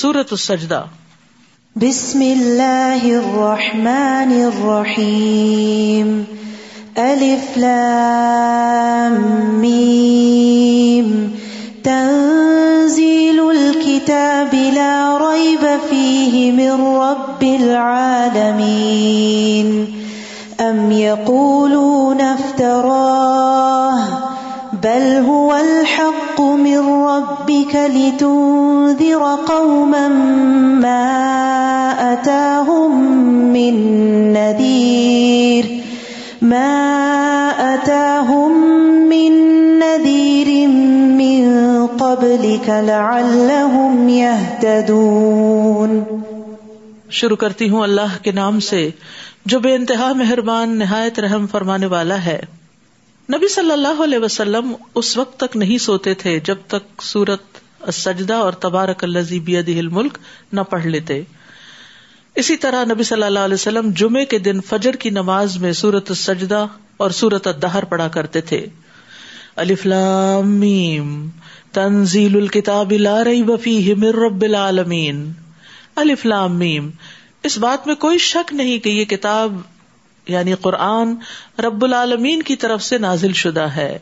سورت السجدہ۔ بسم اللہ الرحمن الرحیم۔ الف لام میم۔ تنزیل الكتاب لا ریب فیہ من رب العالمین۔ ام یقولون افتراه بل هو الحق من ربك لتنذر قوما ما أتاهم من نذير ما أتاهم من نذير من قبلك لعلهم يهتدون شروع کرتی ہوں اللہ کے نام سے جو بے انتہا مہربان نہایت رحم فرمانے والا ہے۔ نبی صلی اللہ علیہ وسلم اس وقت تک نہیں سوتے تھے جب تک سورت سجدہ اور تبارک الملک نہ پڑھ لیتے۔ اسی طرح نبی صلی اللہ علیہ وسلم جمعے کے دن فجر کی نماز میں سورت السجدہ اور سورت الدہر پڑھا کرتے تھے۔ تنزیل الکتاب لا ریب فیہ من رب العالمین۔ میم۔ اس بات میں کوئی شک نہیں کہ یہ کتاب یعنی قرآن رب العالمین کی طرف سے نازل شدہ ہے۔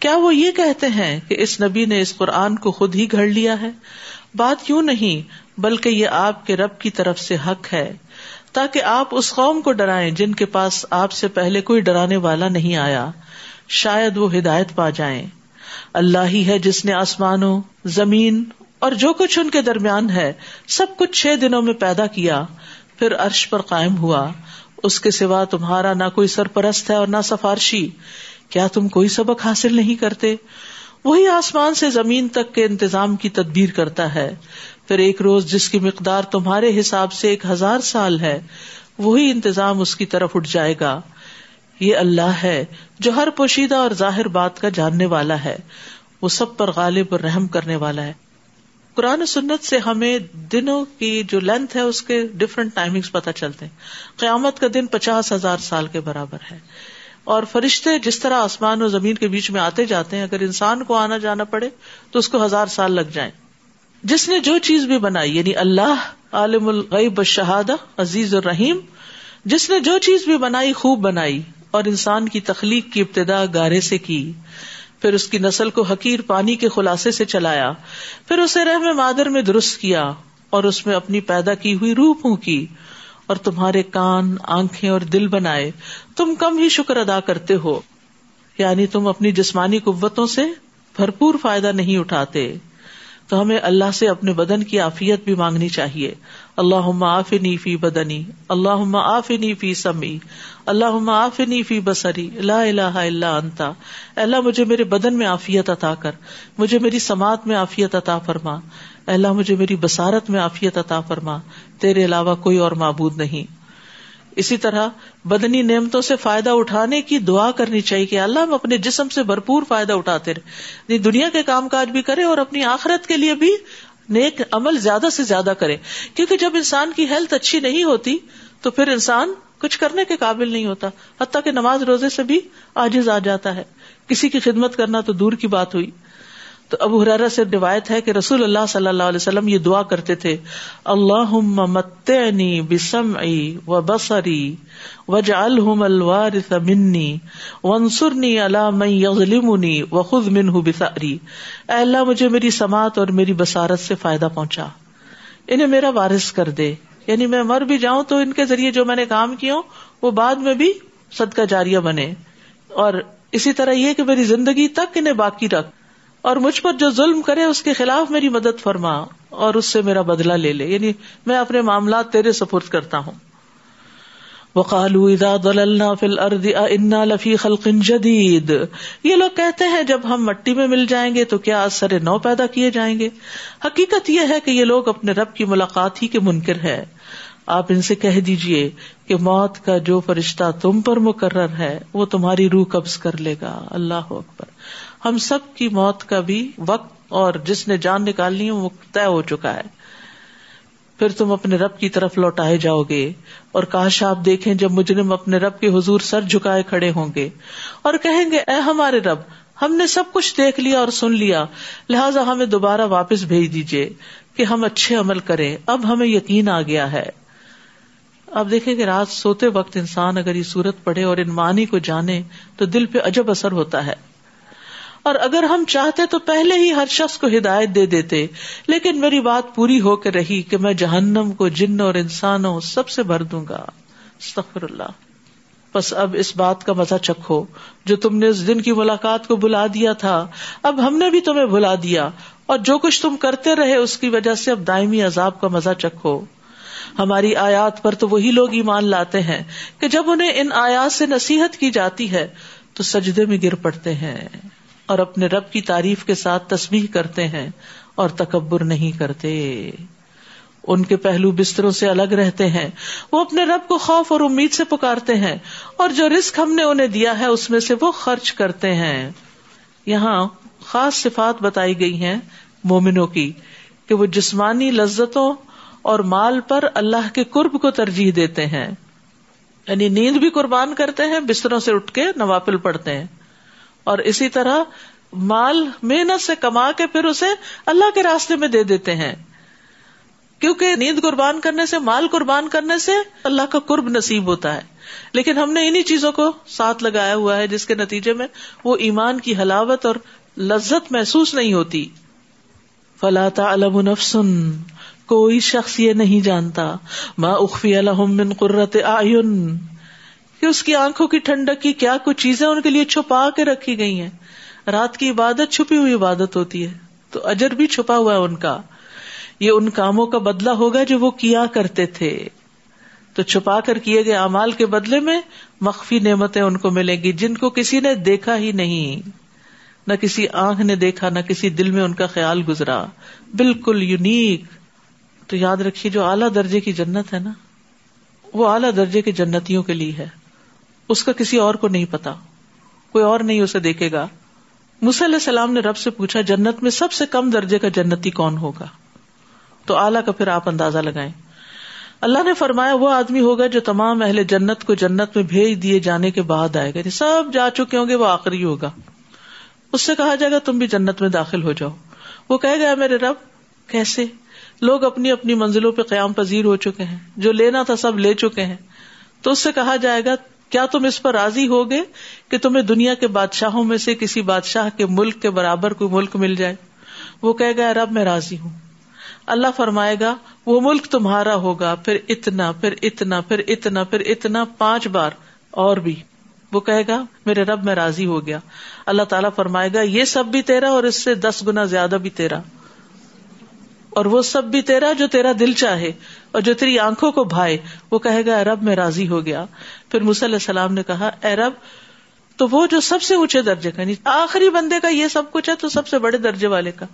کیا وہ یہ کہتے ہیں کہ اس نبی نے اس قرآن کو خود ہی گھڑ لیا ہے؟ بات کیوں نہیں، بلکہ یہ آپ کے رب کی طرف سے حق ہے۔ تاکہ آپ اس قوم کو ڈرائیں جن کے پاس آپ سے پہلے کوئی ڈرانے والا نہیں آیا۔ شاید وہ ہدایت پا جائیں۔ اللہ ہی ہے جس نے آسمانوں، زمین اور جو کچھ ان کے درمیان ہے، سب کچھ چھ دنوں میں پیدا کیا، پھر عرش پر قائم ہوا۔ اس کے سوا تمہارا نہ کوئی سرپرست ہے اور نہ سفارشی۔ کیا تم کوئی سبق حاصل نہیں کرتے؟ وہی آسمان سے زمین تک کے انتظام کی تدبیر کرتا ہے۔ پھر ایک روز جس کی مقدار تمہارے حساب سے ایک ہزار سال ہے، وہی انتظام اس کی طرف اٹھ جائے گا۔ یہ اللہ ہے جو ہر پوشیدہ اور ظاہر بات کا جاننے والا ہے۔ وہ سب پر غالب اور رحم کرنے والا ہے۔ قرآن سنت سے ہمیں دنوں کی جو لینتھ ہے، اس کے ڈفرنٹ ٹائمنگ پتہ چلتے ہیں۔ قیامت کا دن پچاس ہزار سال کے برابر ہے۔ اور فرشتے جس طرح آسمان اور زمین کے بیچ میں آتے جاتے ہیں، اگر انسان کو آنا جانا پڑے تو اس کو ہزار سال لگ جائیں۔ جس نے جو چیز بھی بنائی یعنی اللہ، عالم الغیب شہادہ عزیز الرحیم، جس نے جو چیز بھی بنائی، خوب بنائی اور انسان کی تخلیق کی ابتدا گارے سے کی۔ پھر اس کی نسل کو حقیر پانی کے خلاصے سے چلایا، پھر اسے رحم مادر میں درست کیا اور اس میں اپنی پیدا کی ہوئی روح پھونکی اور تمہارے کان، آنکھیں اور دل بنائے، تم کم ہی شکر ادا کرتے ہو۔ یعنی تم اپنی جسمانی قوتوں سے بھرپور فائدہ نہیں اٹھاتے۔ تو ہمیں اللہ سے اپنے بدن کی عافیت بھی مانگنی چاہیے۔ اللہ آفنی فی بدنی اللہ آفنی فی سمی اللہ آفنی فی بسری اللہ اللہ اللہ انتا اللہ، مجھے میرے بدن میں عافیت عطا کر، مجھے میری سماعت میں عافیت عطا فرما۔ اللہ، مجھے میری بسارت میں عافیت عطا فرما۔ تیرے علاوہ کوئی اور معبود نہیں۔ اسی طرح بدنی نعمتوں سے فائدہ اٹھانے کی دعا کرنی چاہیے کہ اللہ ہم اپنے جسم سے بھرپور فائدہ اٹھاتے رہے۔ یعنی دنیا کے کام کاج بھی کرے اور اپنی آخرت کے لیے بھی نیک عمل زیادہ سے زیادہ کرے۔ کیونکہ جب انسان کی ہیلتھ اچھی نہیں ہوتی، تو پھر انسان کچھ کرنے کے قابل نہیں ہوتا، حتیٰ کہ نماز روزے سے بھی آجز آ جاتا ہے۔ کسی کی خدمت کرنا تو دور کی بات ہوئی۔ تو ابو حرارا سے روایت ہے کہ رسول اللہ صلی اللہ علیہ وسلم یہ دعا کرتے تھے اللہ متنی بسم و بسری وج الوارث منی ونسرنی اللہ میں یغلمنی و خود من بساری اے اللہ، مجھے میری سماعت اور میری بسارت سے فائدہ پہنچا۔ انہیں میرا وارث کر دے۔ یعنی میں مر بھی جاؤں تو ان کے ذریعے جو میں نے کام کیا وہ بعد میں بھی صدقہ جاریہ بنے۔ اور اسی طرح یہ کہ میری زندگی تک انہیں باقی رکھ۔ اور مجھ پر جو ظلم کرے اس کے خلاف میری مدد فرما اور اس سے میرا بدلا لے لے یعنی میں اپنے معاملات تیرے سپرد کرتا ہوں۔ لفی خلق جدید۔ یہ لوگ کہتے ہیں جب ہم مٹی میں مل جائیں گے تو کیا اثر نو پیدا کیے جائیں گے؟ حقیقت یہ ہے کہ یہ لوگ اپنے رب کی ملاقات ہی کے منکر ہے آپ ان سے کہہ دیجیے کہ موت کا جو فرشتہ تم پر مقرر ہے وہ تمہاری روح قبض کر لے گا۔ اللہ اکبر۔ ہم سب کی موت کا بھی وقت اور جس نے جان نکالنی ہے وہ طے ہو چکا ہے۔ پھر تم اپنے رب کی طرف لوٹائے جاؤ گے اور کاش آپ دیکھیں جب مجرم اپنے رب کے حضور سر جھکائے کھڑے ہوں گے۔ اور کہیں گے، اے ہمارے رب، ہم نے سب کچھ دیکھ لیا اور سن لیا، لہٰذا ہمیں دوبارہ واپس بھیج دیجیے کہ ہم اچھے عمل کریں۔ اب ہمیں یقین آ گیا ہے۔ اب دیکھیں کہ رات سوتے وقت انسان اگر یہ سورت پڑھے اور ان معنی کو جانے تو دل پہ عجب اثر ہوتا ہے۔ اور اگر ہم چاہتے تو پہلے ہی ہر شخص کو ہدایت دے دیتے، لیکن میری بات پوری ہو کے رہی کہ میں جہنم کو، جن اور انسانوں سب سے بھر دوں گا۔ استغفر اللہ۔ بس اب اس بات کا مزہ چکھو۔ جو تم نے اس دن کی ملاقات کو بلا دیا تھا، اب ہم نے بھی تمہیں بلا دیا۔ اور جو کچھ تم کرتے رہے اس کی وجہ سے اب دائمی عذاب کا مزہ چکھو۔ ہماری آیات پر تو وہی لوگ ایمان لاتے ہیں کہ جب انہیں ان آیات سے نصیحت کی جاتی ہے، تو سجدے میں گر پڑتے ہیں۔ اور اپنے رب کی تعریف کے ساتھ تصویر کرتے ہیں اور تکبر نہیں کرتے۔ ان کے پہلو بستروں سے الگ رہتے ہیں۔ وہ اپنے رب کو خوف اور امید سے پکارتے ہیں اور جو رسک ہم نے انہیں دیا ہے اس میں سے وہ خرچ کرتے ہیں۔ یہاں خاص صفات بتائی گئی ہیں مومنوں کی کہ وہ جسمانی لذتوں اور مال پر اللہ کے قرب کو ترجیح دیتے ہیں۔ یعنی نیند بھی قربان کرتے ہیں، بستروں سے اٹھ کے نوافل پڑھتے ہیں۔ اور اسی طرح مال محنت سے کما کے پھر اسے اللہ کے راستے میں دے دیتے ہیں۔ کیونکہ نیند قربان کرنے سے، مال قربان کرنے سے اللہ کا قرب نصیب ہوتا ہے۔ لیکن ہم نے انہیں چیزوں کو ساتھ لگایا ہوا ہے جس کے نتیجے میں وہ ایمان کی حلاوت اور لذت محسوس نہیں ہوتی۔ فلا تعلم نفس، کوئی شخص یہ نہیں جانتا۔ ما اخفی الحم من قرت آئین کہ اس کی آنکھوں کی ٹھنڈک کی کیا کچھ چیزیں ان کے لیے چھپا کے رکھی گئی ہیں۔ رات کی عبادت چھپی ہوئی عبادت ہوتی ہے۔ تو اجر بھی چھپا ہوا ہے ان کا۔ یہ ان کاموں کا بدلہ ہوگا جو وہ کیا کرتے تھے۔ تو چھپا کر کیے گئے امال کے بدلے میں مخفی نعمتیں ان کو ملیں گی جن کو کسی نے دیکھا ہی نہیں۔ نہ کسی آنکھ نے دیکھا، نہ کسی دل میں ان کا خیال گزرا۔ بالکل یونیک۔ تو یاد رکھیے، جو اعلیٰ درجے کی جنت ہے نا، وہ اعلیٰ درجے کے جنتیوں کے لیے ہے۔ اس کا کسی اور کو نہیں پتا۔ کوئی اور نہیں اسے دیکھے گا۔ مس علیہ السلام نے رب سے پوچھا، جنت میں سب سے کم درجے کا جنتی کون ہوگا؟ تو اعلیٰ کا پھر آپ اندازہ لگائیں۔ اللہ نے فرمایا، وہ آدمی ہوگا جو تمام اہل جنت کو جنت میں بھیج دیے جانے کے بعد آئے گا۔ یعنی سب جا چکے ہوں گے، وہ آخری ہوگا۔ اس سے کہا جائے گا، تم بھی جنت میں داخل ہو جاؤ۔ وہ کہے گا میرے رب، کیسے؟ لوگ اپنی اپنی منزلوں پہ قیام پذیر ہو چکے ہیں۔ جو لینا تھا سب لے چکے ہیں۔ تو اس سے کہا جائے گا کیا تم اس پر راضی ہوگے کہ تمہیں دنیا کے بادشاہوں میں سے کسی بادشاہ کے ملک کے برابر کوئی ملک مل جائے؟ وہ کہے گا، رب، میں راضی ہوں۔ اللہ فرمائے گا، وہ ملک تمہارا ہوگا، پھر اتنا پھر اتنا پھر اتنا پھر اتنا، پانچ بار اور بھی۔ وہ کہے گا، میرے رب، میں راضی ہو گیا۔ اللہ تعالیٰ فرمائے گا، یہ سب بھی تیرا اور اس سے دس گنا زیادہ بھی تیرا۔ اور وہ سب بھی تیرا جو تیرا دل چاہے اور جو تیری آنکھوں کو بھائے، وہ کہے گا رب، میں راضی ہو گیا۔ پھر علیہ السلام نے کہا، اے رب، تو وہ جو سب سے اونچے درجے کا نہیں آخری بندے کا یہ سب کچھ ہے، تو سب سے بڑے درجے والے کا۔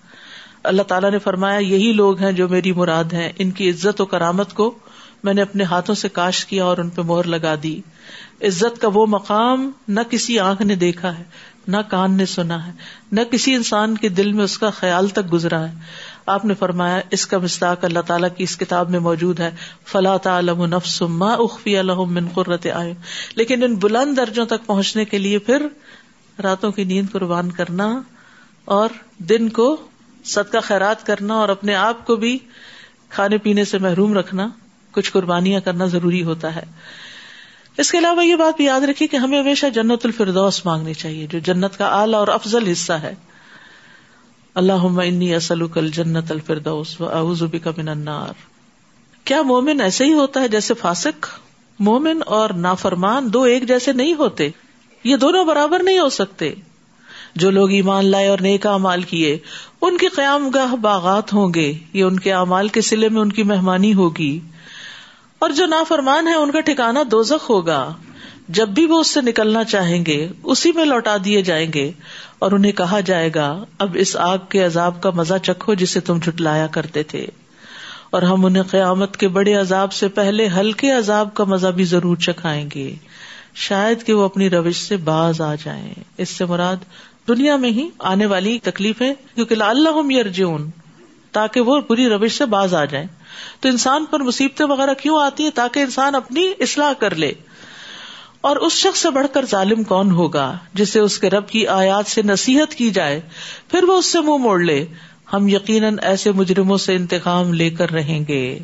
اللہ تعالیٰ نے فرمایا، یہی لوگ ہیں جو میری مراد ہیں، ان کی عزت و کرامت کو میں نے اپنے ہاتھوں سے کاش کیا اور ان پہ مہر لگا دی۔ عزت کا وہ مقام نہ کسی آنکھ نے دیکھا ہے، نہ کان نے سنا ہے، نہ کسی انسان کے دل میں اس کا خیال تک گزرا ہے۔ آپ نے فرمایا، اس کا مستاق اللہ تعالیٰ کی اس کتاب میں موجود ہے۔ فلاں تعلم نفس ما اخفی الحم من قرت آئے لیکن ان بلند درجوں تک پہنچنے کے لیے پھر راتوں کی نیند قربان کرنا اور دن کو صدقہ خیرات کرنا اور اپنے آپ کو بھی کھانے پینے سے محروم رکھنا، کچھ قربانیاں کرنا ضروری ہوتا ہے۔ اس کے علاوہ یہ بات بھی یاد رکھیے کہ ہمیں ہمیشہ جنت الفردوس مانگنی چاہیے، جو جنت کا اعلیٰ اور افضل حصہ ہے۔ اللہ انی اسلوکل جنت الفردوس و کا من النار۔ کیا مومن ایسے ہی ہوتا ہے جیسے فاسق؟ مومن اور نافرمان دو ایک جیسے نہیں ہوتے؟ یہ دونوں برابر نہیں ہو سکتے۔ جو لوگ ایمان لائے اور نیک امال کیے، ان کے قیام گاہ باغات ہوں گے، یہ ان کے امال کے سلے میں ان کی مہمانی ہوگی۔ اور جو نافرمان ہے ان کا ٹھکانا دوزخ ہوگا۔ جب بھی وہ اس سے نکلنا چاہیں گے، اسی میں لوٹا دیے جائیں گے اور انہیں کہا جائے گا، اب اس آگ کے عذاب کا مزہ چکھو جسے تم جھٹلایا کرتے تھے۔ اور ہم انہیں قیامت کے بڑے عذاب سے پہلے ہلکے عذاب کا مزہ بھی ضرور چکھائیں گے۔ شاید کہ وہ اپنی روش سے باز آ جائیں۔ اس سے مراد دنیا میں ہی آنے والی تکلیف ہے کیونکہ اللہ یرجون تاکہ وہ بری روش سے باز آ جائیں۔ تو انسان پر مصیبتیں وغیرہ کیوں آتی ہیں؟ تاکہ انسان اپنی اصلاح کر لے۔ اور اس شخص سے بڑھ کر ظالم کون ہوگا جسے اس کے رب کی آیات سے نصیحت کی جائے؟ پھر وہ اس سے منہ موڑ لے۔ ہم یقیناً ایسے مجرموں سے انتقام لے کر رہیں گے۔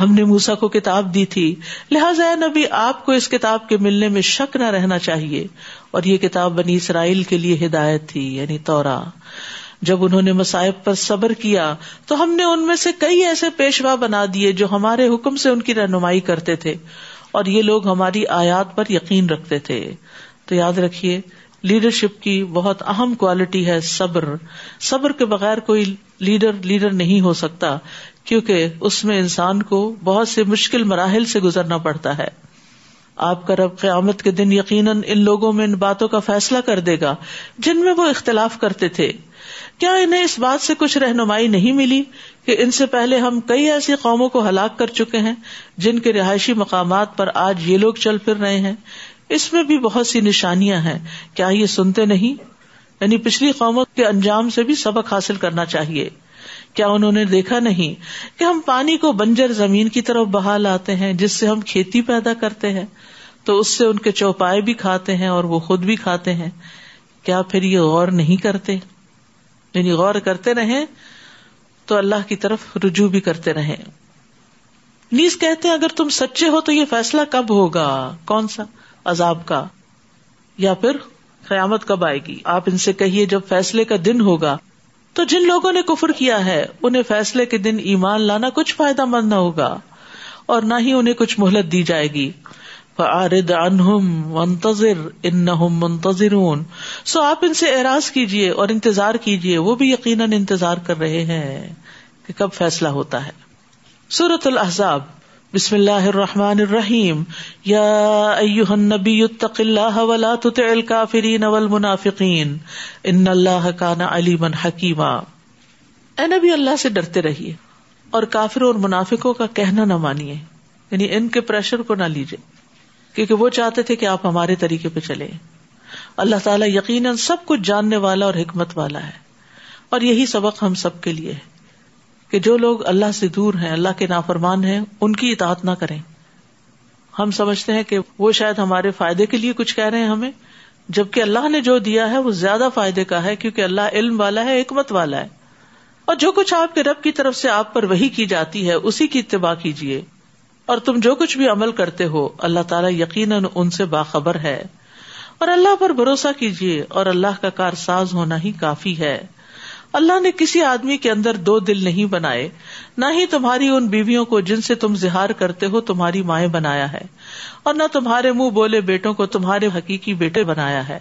ہم نے موسا کو کتاب دی تھی۔ لہٰذا نبی، آپ کو اس کتاب کے ملنے میں شک نہ رہنا چاہیے۔ اور یہ کتاب بنی اسرائیل کے لیے ہدایت تھی یعنی تورا جب انہوں نے مسائب پر صبر کیا، تو ہم نے ان میں سے کئی ایسے پیشوا بنا دیے جو ہمارے حکم سے ان کی رہنمائی کرتے تھے۔ اور یہ لوگ ہماری آیات پر یقین رکھتے تھے۔ تو یاد رکھیے لیڈرشپ کی بہت اہم کوالٹی ہے صبر۔ صبر کے بغیر کوئی لیڈر لیڈر نہیں ہو سکتا، کیونکہ اس میں انسان کو بہت سے مشکل مراحل سے گزرنا پڑتا ہے۔ آپ کا رب قیامت کے دن یقیناً ان لوگوں میں ان باتوں کا فیصلہ کر دے گا جن میں وہ اختلاف کرتے تھے۔ کیا انہیں اس بات سے کچھ رہنمائی نہیں ملی کہ ان سے پہلے ہم کئی ایسی قوموں کو ہلاک کر چکے ہیں جن کے رہائشی مقامات پر آج یہ لوگ چل پھر رہے ہیں؟ اس میں بھی بہت سی نشانیاں ہیں۔ کیا یہ سنتے نہیں؟ یعنی پچھلی قوموں کے انجام سے بھی سبق حاصل کرنا چاہیے۔ کیا انہوں نے دیکھا نہیں کہ ہم پانی کو بنجر زمین کی طرف بہا لاتے ہیں جس سے ہم کھیتی پیدا کرتے ہیں؟ تو اس سے ان کے چوپائے بھی کھاتے ہیں اور وہ خود بھی کھاتے ہیں۔ کیا پھر یہ غور نہیں کرتے؟ یعنی غور کرتے رہے تو اللہ کی طرف رجوع بھی کرتے رہے نیز کہتے ہیں اگر تم سچے ہو تو یہ فیصلہ کب ہوگا؟ کون سا؟ عذاب کا۔ یا پھر قیامت کب آئے گی؟ آپ ان سے کہیے جب فیصلے کا دن ہوگا۔ تو جن لوگوں نے کفر کیا ہے، انہیں فیصلے کے دن ایمان لانا کچھ فائدہ مند نہ ہوگا اور نہ ہی انہیں کچھ مہلت دی جائے گی۔ منتظر منتظر سو آپ ان سے اعراض کیجیے اور انتظار کیجیے وہ بھی یقیناً انتظار کر رہے ہیں کہ کب فیصلہ ہوتا ہے۔ سورت الحضاب بسم اللہ الرحمن الرحیم۔ یا ایوہ النبی اتق اللہ ولا تطع الكافرین والمنافقین۔ ان اللہ کان علیما حکیما۔ اے نبی، اللہ سے ڈرتے رہیے اور کافروں اور منافقوں کا کہنا نہ مانیے یعنی ان کے پریشر کو نہ لیجیے کیونکہ وہ چاہتے تھے کہ آپ ہمارے طریقے پہ چلے۔ اللہ تعالیٰ یقیناً سب کچھ جاننے والا اور حکمت والا ہے۔ اور یہی سبق ہم سب کے لیے ہے کہ جو لوگ اللہ سے دور ہیں، اللہ کے نافرمان ہیں، ان کی اطاعت نہ کریں۔ ہم سمجھتے ہیں کہ وہ شاید ہمارے فائدے کے لیے کچھ کہہ رہے ہیں ہمیں، جبکہ اللہ نے جو دیا ہے وہ زیادہ فائدے کا ہے، کیونکہ اللہ علم والا ہے، حکمت والا ہے۔ اور جو کچھ آپ کے رب کی طرف سے آپ پر وہی کی جاتی ہے، اسی کی اتباع کیجیے اور تم جو کچھ بھی عمل کرتے ہو، اللہ تعالیٰ یقیناً ان سے باخبر ہے۔ اور اللہ پر بھروسہ کیجیے اور اللہ کا کار ساز ہونا ہی کافی ہے۔ اللہ نے کسی آدمی کے اندر دو دل نہیں بنائے، نہ ہی تمہاری ان بیویوں کو جن سے تم زہار کرتے ہو، تمہاری مائیں بنایا ہے۔ اور نہ تمہارے منہ بولے بیٹوں کو تمہارے حقیقی بیٹے بنایا ہے۔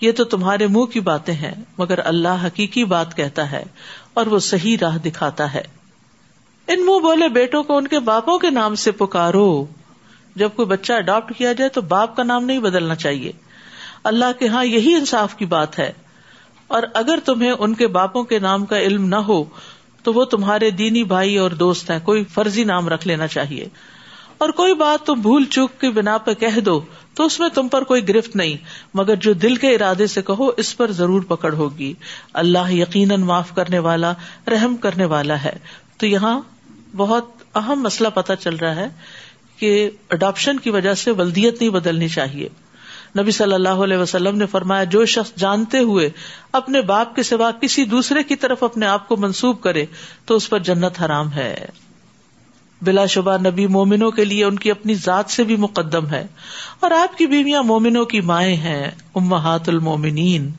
یہ تو تمہارے منہ کی باتیں ہیں، مگر اللہ حقیقی بات کہتا ہے اور وہ صحیح راہ دکھاتا ہے۔ ان منہ بولے بیٹوں کو ان کے باپوں کے نام سے پکارو۔ جب کوئی بچہ اڈاپٹ کیا جائے تو باپ کا نام نہیں بدلنا چاہیے۔ اللہ کے ہاں یہی انصاف کی بات ہے۔ اور اگر تمہیں ان کے باپوں کے نام کا علم نہ ہو، تو وہ تمہارے دینی بھائی اور دوست ہیں۔ کوئی فرضی نام رکھ لینا چاہیے۔ اور کوئی بات تم بھول چوک کی بنا پہ کہہ دو، تو اس میں تم پر کوئی گرفت نہیں۔ مگر جو دل کے ارادے سے کہو، اس پر ضرور پکڑ ہوگی۔ اللہ یقیناً معاف کرنے والا، رحم کرنے والا ہے۔ تو یہاں بہت اہم مسئلہ پتا چل رہا ہے کہ اڈاپشن کی وجہ سے ولدیت نہیں بدلنی چاہیے۔ نبی صلی اللہ علیہ وسلم نے فرمایا، جو شخص جانتے ہوئے اپنے باپ کے سوا کسی دوسرے کی طرف اپنے آپ کو منسوب کرے، تو اس پر جنت حرام ہے۔ بلا شبہ نبی مومنوں کے لیے ان کی اپنی ذات سے بھی مقدم ہے۔ اور آپ کی بیویاں مومنوں کی مائیں ہیں، امہات المومنین۔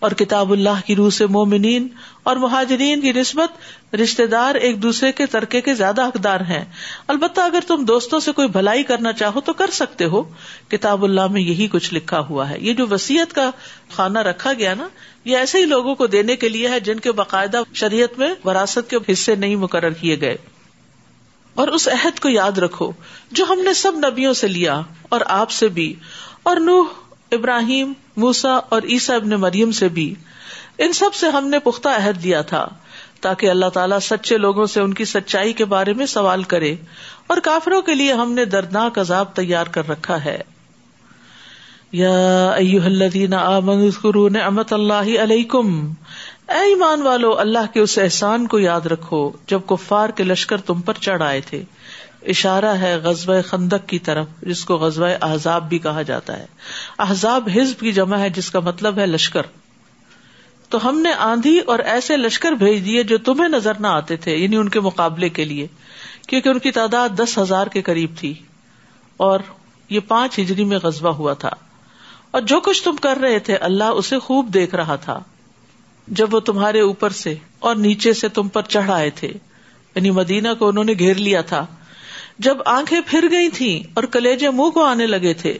اور کتاب اللہ کی روح سے مومنین اور مہاجرین کی نسبت رشتے دار ایک دوسرے کے ترکے کے زیادہ حقدار ہیں۔ البتہ اگر تم دوستوں سے کوئی بھلائی کرنا چاہو تو کر سکتے ہو۔ کتاب اللہ میں یہی کچھ لکھا ہوا ہے۔ یہ جو وسیعت کا خانہ رکھا گیا نا، یہ ایسے ہی لوگوں کو دینے کے لیے ہے جن کے باقاعدہ شریعت میں وراثت کے حصے نہیں مقرر کیے گئے۔ اور اس عہد کو یاد رکھو جو ہم نے سب نبیوں سے لیا اور آپ سے بھی۔ اور نوح ابراہیم موسا اور عیسا ابن مریم سے بھی۔ ان سب سے ہم نے پختہ عہد دیا تھا، تاکہ اللہ تعالیٰ سچے لوگوں سے ان کی سچائی کے بارے میں سوال کرے، اور کافروں کے لیے ہم نے دردناک عذاب تیار کر رکھا ہے۔ یا الذین آمنوا اذکروا نعمت اللہ علیکم۔ اے ایمان والو، اللہ کے اس احسان کو یاد رکھو، جب کفار کے لشکر تم پر چڑھ آئے تھے۔ اشارہ ہے غزب خندق کی طرف، جس کو غزب احزاب بھی کہا جاتا ہے۔ احزاب حزب کی جمع ہے، جس کا مطلب ہے لشکر۔ تو ہم نے آندھی اور ایسے لشکر بھیج دیے جو تمہیں نظر نہ آتے تھے یعنی ان کے مقابلے کے لیے، کیونکہ ان کی تعداد دس ہزار کے قریب تھی۔ اور یہ پانچ ہجری میں غزبہ ہوا تھا۔ اور جو کچھ تم کر رہے تھے، اللہ اسے خوب دیکھ رہا تھا۔ جب وہ تمہارے اوپر سے اور نیچے سے تم پر چڑھ آئے تھے یعنی مدینہ کو انہوں نے گھیر لیا تھا جب آنکھیں پھر گئی تھی اور کلیجے منہ کو آنے لگے تھے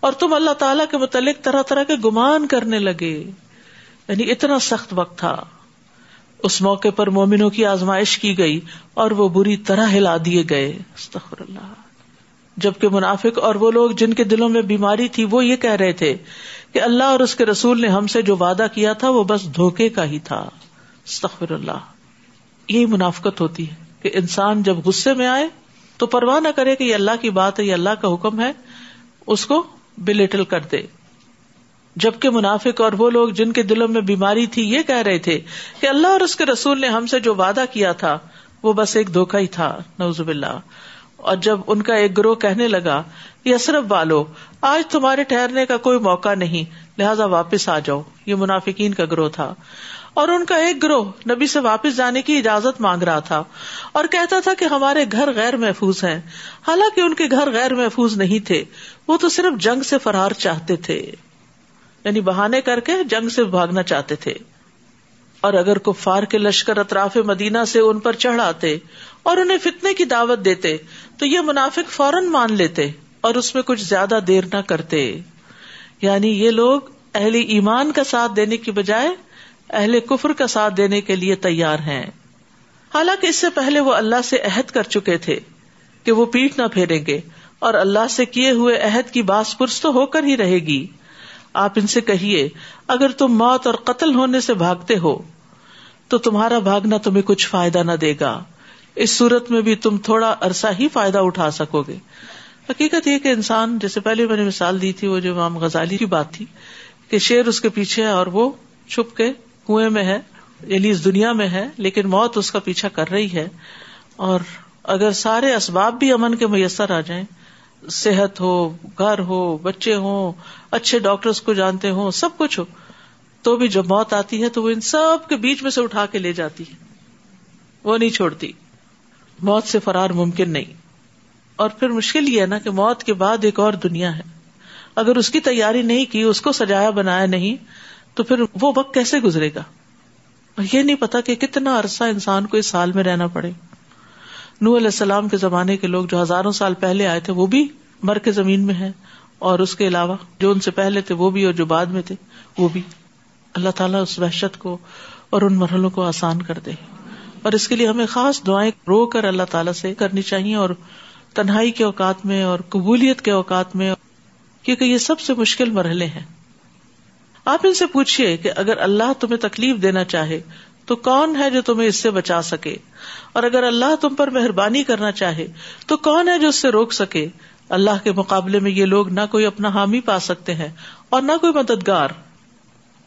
اور تم اللہ تعالی کے متعلق طرح طرح کے گمان کرنے لگے یعنی اتنا سخت وقت تھا۔ اس موقع پر مومنوں کی آزمائش کی گئی اور وہ بری طرح ہلا دیے گئے۔ اللہ۔ جبکہ منافق اور وہ لوگ جن کے دلوں میں بیماری تھی، وہ یہ کہہ رہے تھے کہ اللہ اور اس کے رسول نے ہم سے جو وعدہ کیا تھا، وہ بس دھوکے کا ہی تھا۔ استغفر اللہ۔ یہی منافقت ہوتی ہے کہ انسان جب غصے میں آئے تو پرواہ نہ کرے کہ یہ اللہ کی بات ہے، یہ اللہ کا حکم ہے، اس کو بلیٹل کر دے۔ جبکہ منافق اور وہ لوگ جن کے دلوں میں بیماری تھی، یہ کہہ رہے تھے کہ اللہ اور اس کے رسول نے ہم سے جو وعدہ کیا تھا، وہ بس ایک دھوکا ہی تھا۔ نوزب اللہ اور جب ان کا ایک گروہ کہنے لگا یہ اصرف والو، آج تمہارے ٹھہرنے کا کوئی موقع نہیں، لہٰذا واپس آ جاؤ۔ یہ منافقین کا گروہ تھا۔ اور ان کا ایک گروہ نبی سے واپس جانے کی اجازت مانگ رہا تھا اور کہتا تھا کہ ہمارے گھر غیر محفوظ ہیں۔ حالانکہ ان کے گھر غیر محفوظ نہیں تھے، وہ تو صرف جنگ سے فرار چاہتے تھے۔ یعنی بہانے کر کے جنگ سے بھاگنا چاہتے تھے۔ اور اگر کفار کے لشکر اطراف مدینہ سے ان پر چڑھ آتے اور انہیں فتنے کی دعوت دیتے، تو یہ منافق فوراً مان لیتے اور اس میں کچھ زیادہ دیر نہ کرتے۔ یعنی یہ لوگ اہل ایمان کا ساتھ دینے کی بجائے اہل کفر کا ساتھ دینے کے لیے تیار ہیں۔ حالانکہ اس سے پہلے وہ اللہ سے عہد کر چکے تھے کہ وہ پیٹ نہ پھیریں گے اور اللہ سے کیے ہوئے عہد کی باس پرس تو ہو کر ہی رہے گی۔ آپ ان سے کہیے، اگر تم موت اور قتل ہونے سے بھاگتے ہو، تو تمہارا بھاگنا تمہیں کچھ فائدہ نہ دے گا۔ اس صورت میں بھی تم تھوڑا عرصہ ہی فائدہ اٹھا سکو گے۔ حقیقت یہ کہ انسان، جیسے پہلے میں نے مثال دی تھی، وہ جو امام غزالی کی بات تھی کہ شیر اس کے پیچھے ہے اور وہ چھپ کے کنویں میں ہے یعنی اس دنیا میں ہے، لیکن موت اس کا پیچھا کر رہی ہے۔ اور اگر سارے اسباب بھی امن کے میسر آ جائیں، صحت ہو، گھر ہو، بچے ہوں، اچھے ڈاکٹرس کو جانتے ہوں، سب کچھ ہو، تو بھی جب موت آتی ہے تو وہ ان سب کے بیچ میں سے اٹھا کے لے جاتی ہے۔ وہ نہیں چھوڑتی۔ موت سے فرار ممکن نہیں۔ اور پھر مشکل یہ ہے نا کہ موت کے بعد ایک اور دنیا ہے۔ اگر اس کی تیاری نہیں کی، اس کو سجایا بنایا نہیں تو پھر وہ وقت کیسے گزرے گا؟ یہ نہیں پتا کہ کتنا عرصہ انسان کو اس سال میں رہنا پڑے۔ نو علیہ السلام کے زمانے کے لوگ جو ہزاروں سال پہلے آئے تھے، وہ بھی مر کے زمین میں ہے اور اس کے علاوہ جو ان سے پہلے تھے، وہ بھی اور جو بعد میں تھے، وہ بھی۔ اللہ تعالیٰ اس وحشت کو اور ان مرحلوں کو آسان کر دے۔ اور اس کے لیے ہمیں خاص دعائیں رو کر اللہ تعالیٰ سے کرنی چاہیے اور تنہائی کے اوقات میں اور قبولیت کے اوقات میں، کیونکہ یہ سب سے مشکل مرحلے ہیں۔ آپ ان سے پوچھیے کہ اگر اللہ تمہیں تکلیف دینا چاہے، تو کون ہے جو تمہیں اس سے بچا سکے؟ اور اگر اللہ تم پر مہربانی کرنا چاہے، تو کون ہے جو اس سے روک سکے؟ اللہ کے مقابلے میں یہ لوگ نہ کوئی اپنا حامی پا سکتے ہیں اور نہ کوئی مددگار۔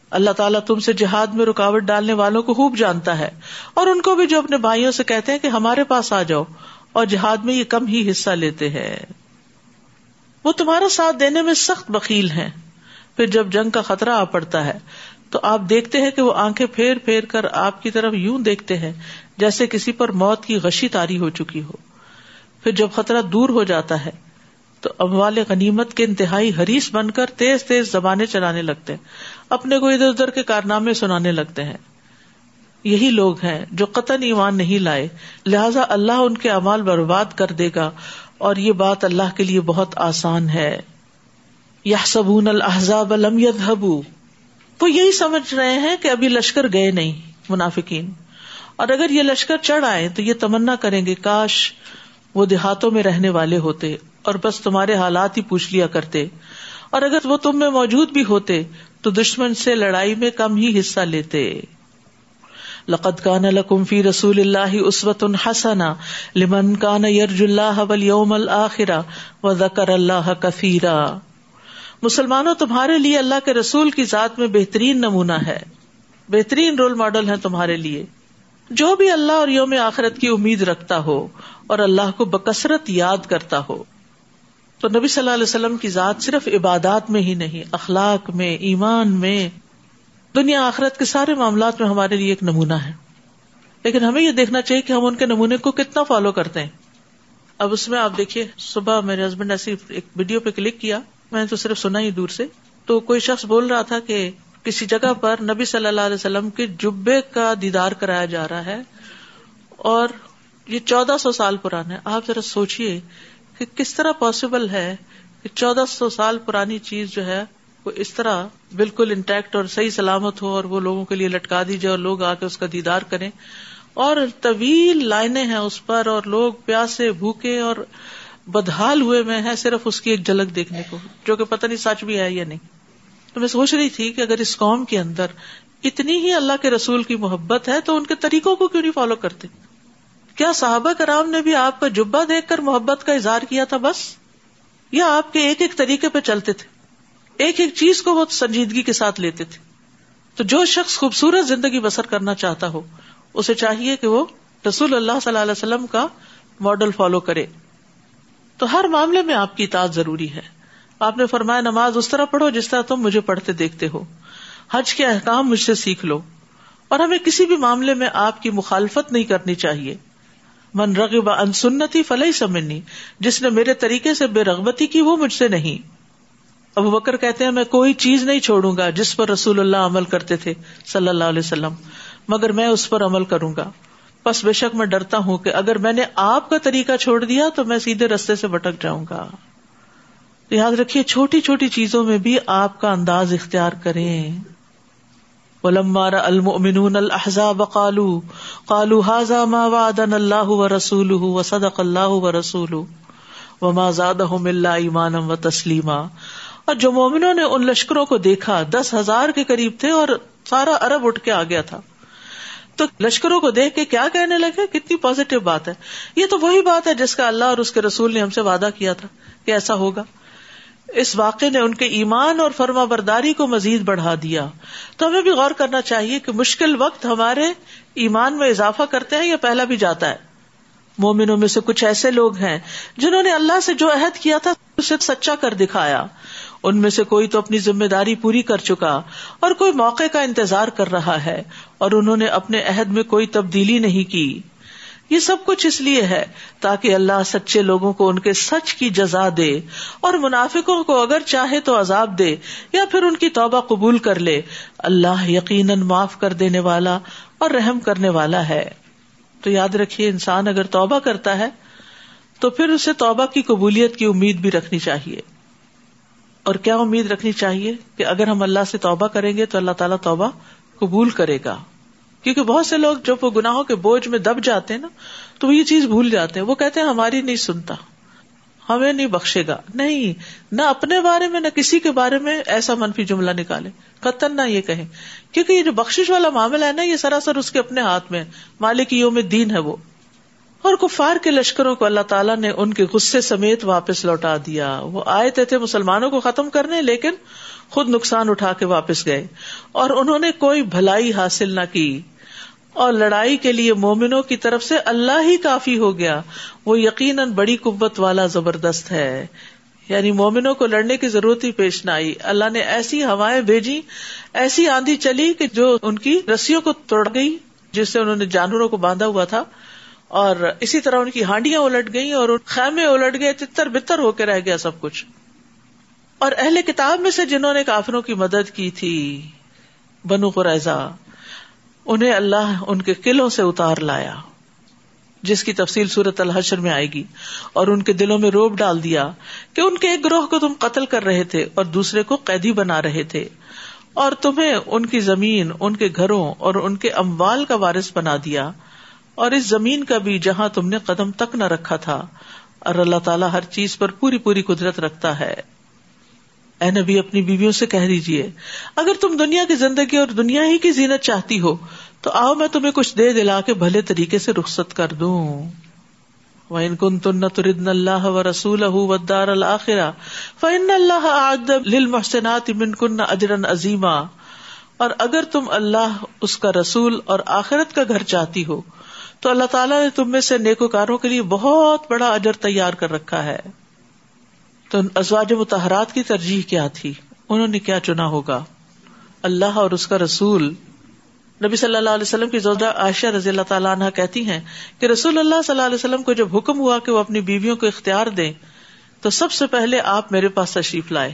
اللہ تعالیٰ تم سے جہاد میں رکاوٹ ڈالنے والوں کو خوب جانتا ہے اور ان کو بھی جو اپنے بھائیوں سے کہتے ہیں کہ ہمارے پاس آ جاؤ اور جہاد میں یہ کم ہی حصہ لیتے ہیں۔ وہ تمہارا ساتھ دینے میں سخت بکیل ہیں۔ پھر جب جنگ کا خطرہ آ پڑتا ہے، تو آپ دیکھتے ہیں کہ وہ آنکھیں پھیر پھیر کر آپ کی طرف یوں دیکھتے ہیں جیسے کسی پر موت کی غشی تاری ہو چکی ہو۔ پھر جب خطرہ دور ہو جاتا ہے، تو اموال غنیمت کے انتہائی حریث بن کر تیز تیز زبانیں چلانے لگتے ہیں، اپنے کو ادھر ادھر کے کارنامے سنانے لگتے ہیں۔ یہی لوگ ہیں جو قطن ایمان نہیں لائے، لہذا اللہ ان کے امال برباد کر دے گا اور یہ بات اللہ کے لیے بہت آسان ہے۔ یا سبون الحضاب الم یبو وہ یہی سمجھ رہے ہیں کہ ابھی لشکر گئے نہیں، منافقین۔ اور اگر یہ لشکر چڑھ آئے تو یہ تمنا کریں گے، کاش وہ دیہاتوں میں رہنے والے ہوتے اور بس تمہارے حالات ہی پوچھ لیا کرتے۔ اور اگر وہ تم میں موجود بھی ہوتے تو دشمن سے لڑائی میں کم ہی حصہ لیتے۔ لقد کان لکم فی رسول اللہ اسوت حسنا لمن کان یرج اللہ والیوم الاخر وذکر اللہ کثیرا مسلمانوں تمہارے لیے اللہ کے رسول کی ذات میں بہترین نمونہ ہے۔ بہترین رول ماڈل ہے تمہارے لیے۔ جو بھی اللہ اور یوم آخرت کی امید رکھتا ہو اور اللہ کو بکثرت یاد کرتا ہو۔ تو نبی صلی اللہ علیہ وسلم کی ذات صرف عبادات میں ہی نہیں، اخلاق میں، ایمان میں، دنیا آخرت کے سارے معاملات میں ہمارے لیے ایک نمونہ ہے۔ لیکن ہمیں یہ دیکھنا چاہیے کہ ہم ان کے نمونے کو کتنا فالو کرتے ہیں۔ اب اس میں آپ دیکھیے، صبح میرے ہسبینڈ نے صرف ایک ویڈیو پہ کلک کیا۔ میں نے تو صرف سنا ہی دور سے۔ تو کوئی شخص بول رہا تھا کہ کسی جگہ پر نبی صلی اللہ علیہ وسلم کے جبے کا دیدار کرایا جا رہا ہے اور یہ چودہ سو سال پرانا ہے۔ آپ ذرا سوچیے کہ کس طرح پاسبل ہے کہ چودہ سو سال پرانی چیز جو ہے وہ اس طرح بالکل انٹیکٹ اور صحیح سلامت ہو اور وہ لوگوں کے لیے لٹکا دی جائے اور لوگ آ کے اس کا دیدار کریں۔ اور طویل لائنیں ہیں اس پر اور لوگ پیاسے بھوکے اور بدحال ہوئے میں ہیں صرف اس کی ایک جھلک دیکھنے کو، جو کہ پتہ نہیں سچ بھی ہے یا نہیں۔ تو میں سوچ رہی تھی کہ اگر اس قوم کے اندر اتنی ہی اللہ کے رسول کی محبت ہے تو ان کے طریقوں کو کیوں نہیں فالو کرتے؟ کیا صحابہ کرام نے بھی آپ کا جبا دیکھ کر محبت کا اظہار کیا تھا بس؟ یا آپ کے ایک ایک طریقے پہ چلتے تھے؟ ایک ایک چیز کو وہ سنجیدگی کے ساتھ لیتے تھے۔ تو جو شخص خوبصورت زندگی بسر کرنا چاہتا ہو، اسے چاہیے کہ وہ رسول اللہ صلی اللہ علیہ وسلم کا ماڈل فالو کرے۔ تو ہر معاملے میں آپ کی اطاعت ضروری ہے۔ آپ نے فرمایا، نماز اس طرح پڑھو جس طرح تم مجھے پڑھتے دیکھتے ہو۔ حج کے احکام مجھ سے سیکھ لو۔ اور ہمیں کسی بھی معاملے میں آپ کی مخالفت نہیں کرنی چاہیے۔ من رغب ان سنتی فلئی سمنی جس نے میرے طریقے سے بے رغبتی کی وہ مجھ سے نہیں۔ ابو بکر کہتے ہیں، میں کوئی چیز نہیں چھوڑوں گا جس پر رسول اللہ عمل کرتے تھے صلی اللہ علیہ وسلم، مگر میں اس پر عمل کروں گا۔ بس بے شک میں ڈرتا ہوں کہ اگر میں نے آپ کا طریقہ چھوڑ دیا تو میں سیدھے رستے سے بٹک جاؤں گا۔ یاد رکھیے چھوٹی چھوٹی چیزوں میں بھی آپ کا انداز اختیار کریں۔ المؤمنون الاحزاب قالوا قالوا هذا ما وعدنا الله ورسوله وصدق الله ورسوله وما زادهم الا ایمانا وتسلیما اور جو مومنوں نے ان لشکروں کو دیکھا، دس ہزار کے قریب تھے اور سارا عرب اٹھ کے آ گیا تھا۔ تو لشکروں کو دیکھ کے کیا کہنے لگے؟ کتنی پازیٹو بات ہے۔ یہ تو وہی بات ہے جس کا اللہ اور اس کے رسول نے ہم سے وعدہ کیا تھا کہ ایسا ہوگا۔ اس واقعے نے ان کے ایمان اور فرما برداری کو مزید بڑھا دیا۔ تو ہمیں بھی غور کرنا چاہیے کہ مشکل وقت ہمارے ایمان میں اضافہ کرتے ہیں یا پہلا بھی جاتا ہے۔ مومنوں میں سے کچھ ایسے لوگ ہیں جنہوں نے اللہ سے جو عہد کیا تھا، اسے سچا کر دکھایا۔ ان میں سے کوئی تو اپنی ذمہ داری پوری کر چکا اور کوئی موقع کا انتظار کر رہا ہے اور انہوں نے اپنے عہد میں کوئی تبدیلی نہیں کی۔ یہ سب کچھ اس لیے ہے تاکہ اللہ سچے لوگوں کو ان کے سچ کی جزا دے اور منافقوں کو اگر چاہے تو عذاب دے یا پھر ان کی توبہ قبول کر لے۔ اللہ یقیناً معاف کر دینے والا اور رحم کرنے والا ہے۔ تو یاد رکھیے، انسان اگر توبہ کرتا ہے تو پھر اسے توبہ کی قبولیت کی امید بھی رکھنی چاہیے۔ اور کیا امید رکھنی چاہیے کہ اگر ہم اللہ سے توبہ کریں گے تو اللہ تعالیٰ توبہ قبول کرے گا؟ کیونکہ بہت سے لوگ جب وہ گناہوں کے بوجھ میں دب جاتے ہیں نا، تو وہ یہ چیز بھول جاتے ہیں۔ وہ کہتے ہیں، ہماری نہیں سنتا۔ ہمیں نہیں بخشے گا۔ نہیں، نہ اپنے بارے میں، نہ کسی کے بارے میں ایسا منفی جملہ نکالے۔ قطن نہ یہ کہیں۔ کیونکہ یہ جو بخش والا معاملہ ہے نا، یہ سراسر اس کے اپنے ہاتھ میں مالک یوم دین ہے وہ۔ اور کفار کے لشکروں کو اللہ تعالیٰ نے ان کے غصے سمیت واپس لوٹا دیا۔ وہ آئے تھے مسلمانوں کو ختم کرنے، لیکن خود نقصان اٹھا کے واپس گئے۔ اور انہوں نے کوئی بھلائی حاصل نہ کی۔ اور لڑائی کے لیے مومنوں کی طرف سے اللہ ہی کافی ہو گیا۔ وہ یقیناً بڑی قوت والا زبردست ہے۔ یعنی مومنوں کو لڑنے کی ضرورت ہی پیش نہ آئی۔ اللہ نے ایسی ہوائیں بھیجی ایسی آندھی چلی کہ جو ان کی رسیوں کو توڑ گئی، جس سے انہوں نے جانوروں کو باندھا ہوا تھا۔ اور اسی طرح ان کی ہانڈیاں الٹ گئی اور خیمے الٹ گئے، تتر بتر ہو کے رہ گیا سب کچھ۔ اور اہل کتاب میں سے جنہوں نے کافروں کی مدد کی تھی، بنو قریضا انہیں اللہ ان کے قلعوں سے اتار لایا، جس کی تفصیل صورت الحشر میں آئے گی، اور ان کے دلوں میں روب ڈال دیا کہ ان کے ایک گروہ کو تم قتل کر رہے تھے اور دوسرے کو قیدی بنا رہے تھے، اور تمہیں ان کی زمین، ان کے گھروں اور ان کے اموال کا وارث بنا دیا۔ اور اس زمین کا بھی جہاں تم نے قدم تک نہ رکھا تھا، اور اللہ تعالیٰ ہر چیز پر پوری پوری قدرت رکھتا ہے۔ اے نبی، اپنی بیویوں سے کہہ دیجیے اگر تم دنیا کی زندگی اور دنیا ہی کی زینت چاہتی ہو، تو آؤ میں تمہیں کچھ دے دلا کے بھلے طریقے سے رخصت کر دوں۔ وَإِن كُنتُنَّ تُرِدْنَ اللَّهَ وَرَسُولَهُ وَالدَّارَ الْآخِرَةَ فَإِنَّ اللَّهَ أَعَدَّ لِلْمُحْسِنَاتِ مِنكُنَّ أَجْرًا عَظِيمًا۔ اور اگر تم اللہ، اس کا رسول اور آخرت کا گھر چاہتی ہو تو اللہ تعالیٰ نے تم میں سے نیکوکاروں کے لیے بہت بڑا اجر تیار کر رکھا ہے۔ تو ازواج متحرات کی ترجیح کیا تھی؟ انہوں نے کیا چنا ہوگا؟ اللہ اور اس کا رسول۔ نبی صلی اللہ علیہ وسلم کی زوجہ عائشہ رضی اللہ تعالیٰ عنہ کہتی ہیں کہ رسول اللہ صلی اللہ علیہ وسلم کو جب حکم ہوا کہ وہ اپنی بیویوں کو اختیار دیں، تو سب سے پہلے آپ میرے پاس تشریف لائے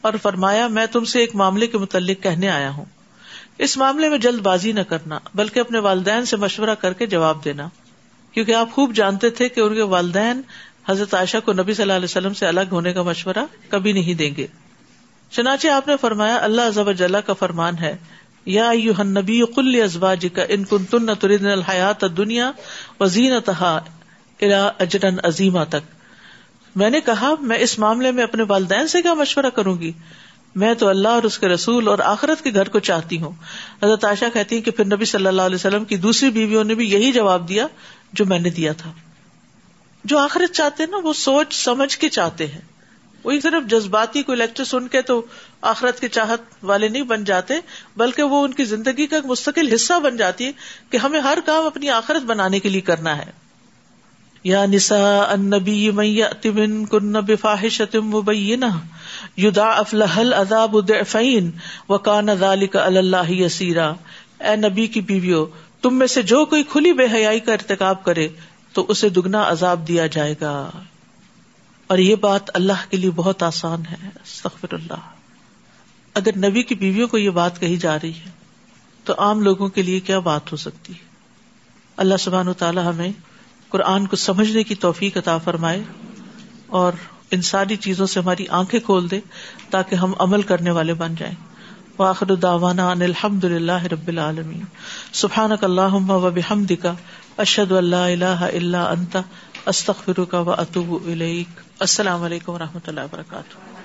اور فرمایا، میں تم سے ایک معاملے کے متعلق کہنے آیا ہوں۔ اس معاملے میں جلد بازی نہ کرنا، بلکہ اپنے والدین سے مشورہ کر کے جواب دینا۔ کیونکہ آپ خوب جانتے تھے کہ ان کے والدین حضرت عائشہ کو نبی صلی اللہ علیہ وسلم سے الگ ہونے کا مشورہ کبھی نہیں دیں گے۔ چنانچہ آپ نے فرمایا، اللہ ضب جلا کا فرمان ہے، یا نبی کل ازباج کا ان کن تن تردن الحیات دنیا وزین تہا اجرن عظیمہ تک۔ میں نے کہا، میں اس معاملے میں اپنے والدین سے کیا مشورہ کروں گی؟ میں تو اللہ اور اس کے رسول اور آخرت کے گھر کو چاہتی ہوں۔ حضرت عائشہ کہتی ہے کہ پھر نبی صلی اللہ علیہ وسلم کی دوسری بیویوں نے بھی یہی جواب دیا جو میں نے دیا تھا۔ جو آخرت چاہتے ہیں نا، وہ سوچ سمجھ کے چاہتے ہیں۔ وہی صرف جذباتی کوئی لیکچر سن کے تو آخرت کے چاہت والے نہیں بن جاتے، بلکہ وہ ان کی زندگی کا ایک مستقل حصہ بن جاتی ہے کہ ہمیں ہر کام اپنی آخرت بنانے کے لیے کرنا ہے۔ یا نسا النبی من کن بفاحشۃ مبینہ یضاعف لها العذاب ضعفین وکان ذلك علی اللہ یسیرا۔ اے نبی کی بیویوں تم میں سے جو کوئی کھلی بے حیائی کا ارتکاب کرے تو اسے دگنا عذاب دیا جائے گا۔ اور یہ بات اللہ کے لیے بہت آسان ہے، استغفر اللہ۔ اگر نبی کی بیویوں کو یہ بات کہی جا رہی ہے، تو عام لوگوں کے لیے کیا بات ہو سکتی ہے؟ اللہ سبحان و تعالیٰ ہمیں قرآن کو سمجھنے کی توفیق عطا فرمائے اور ان ساری چیزوں سے ہماری آنکھیں کھول دے تاکہ ہم عمل کرنے والے بن جائیں۔ واخر داوانا ان الحمد للہ رب العالمین۔ سبحان اللہ و بحمد کا اشد اللہ اللہ اللہ انتا استخر کا و اطوب السلام علیکم و رحمۃ اللہ وبرکاتہ۔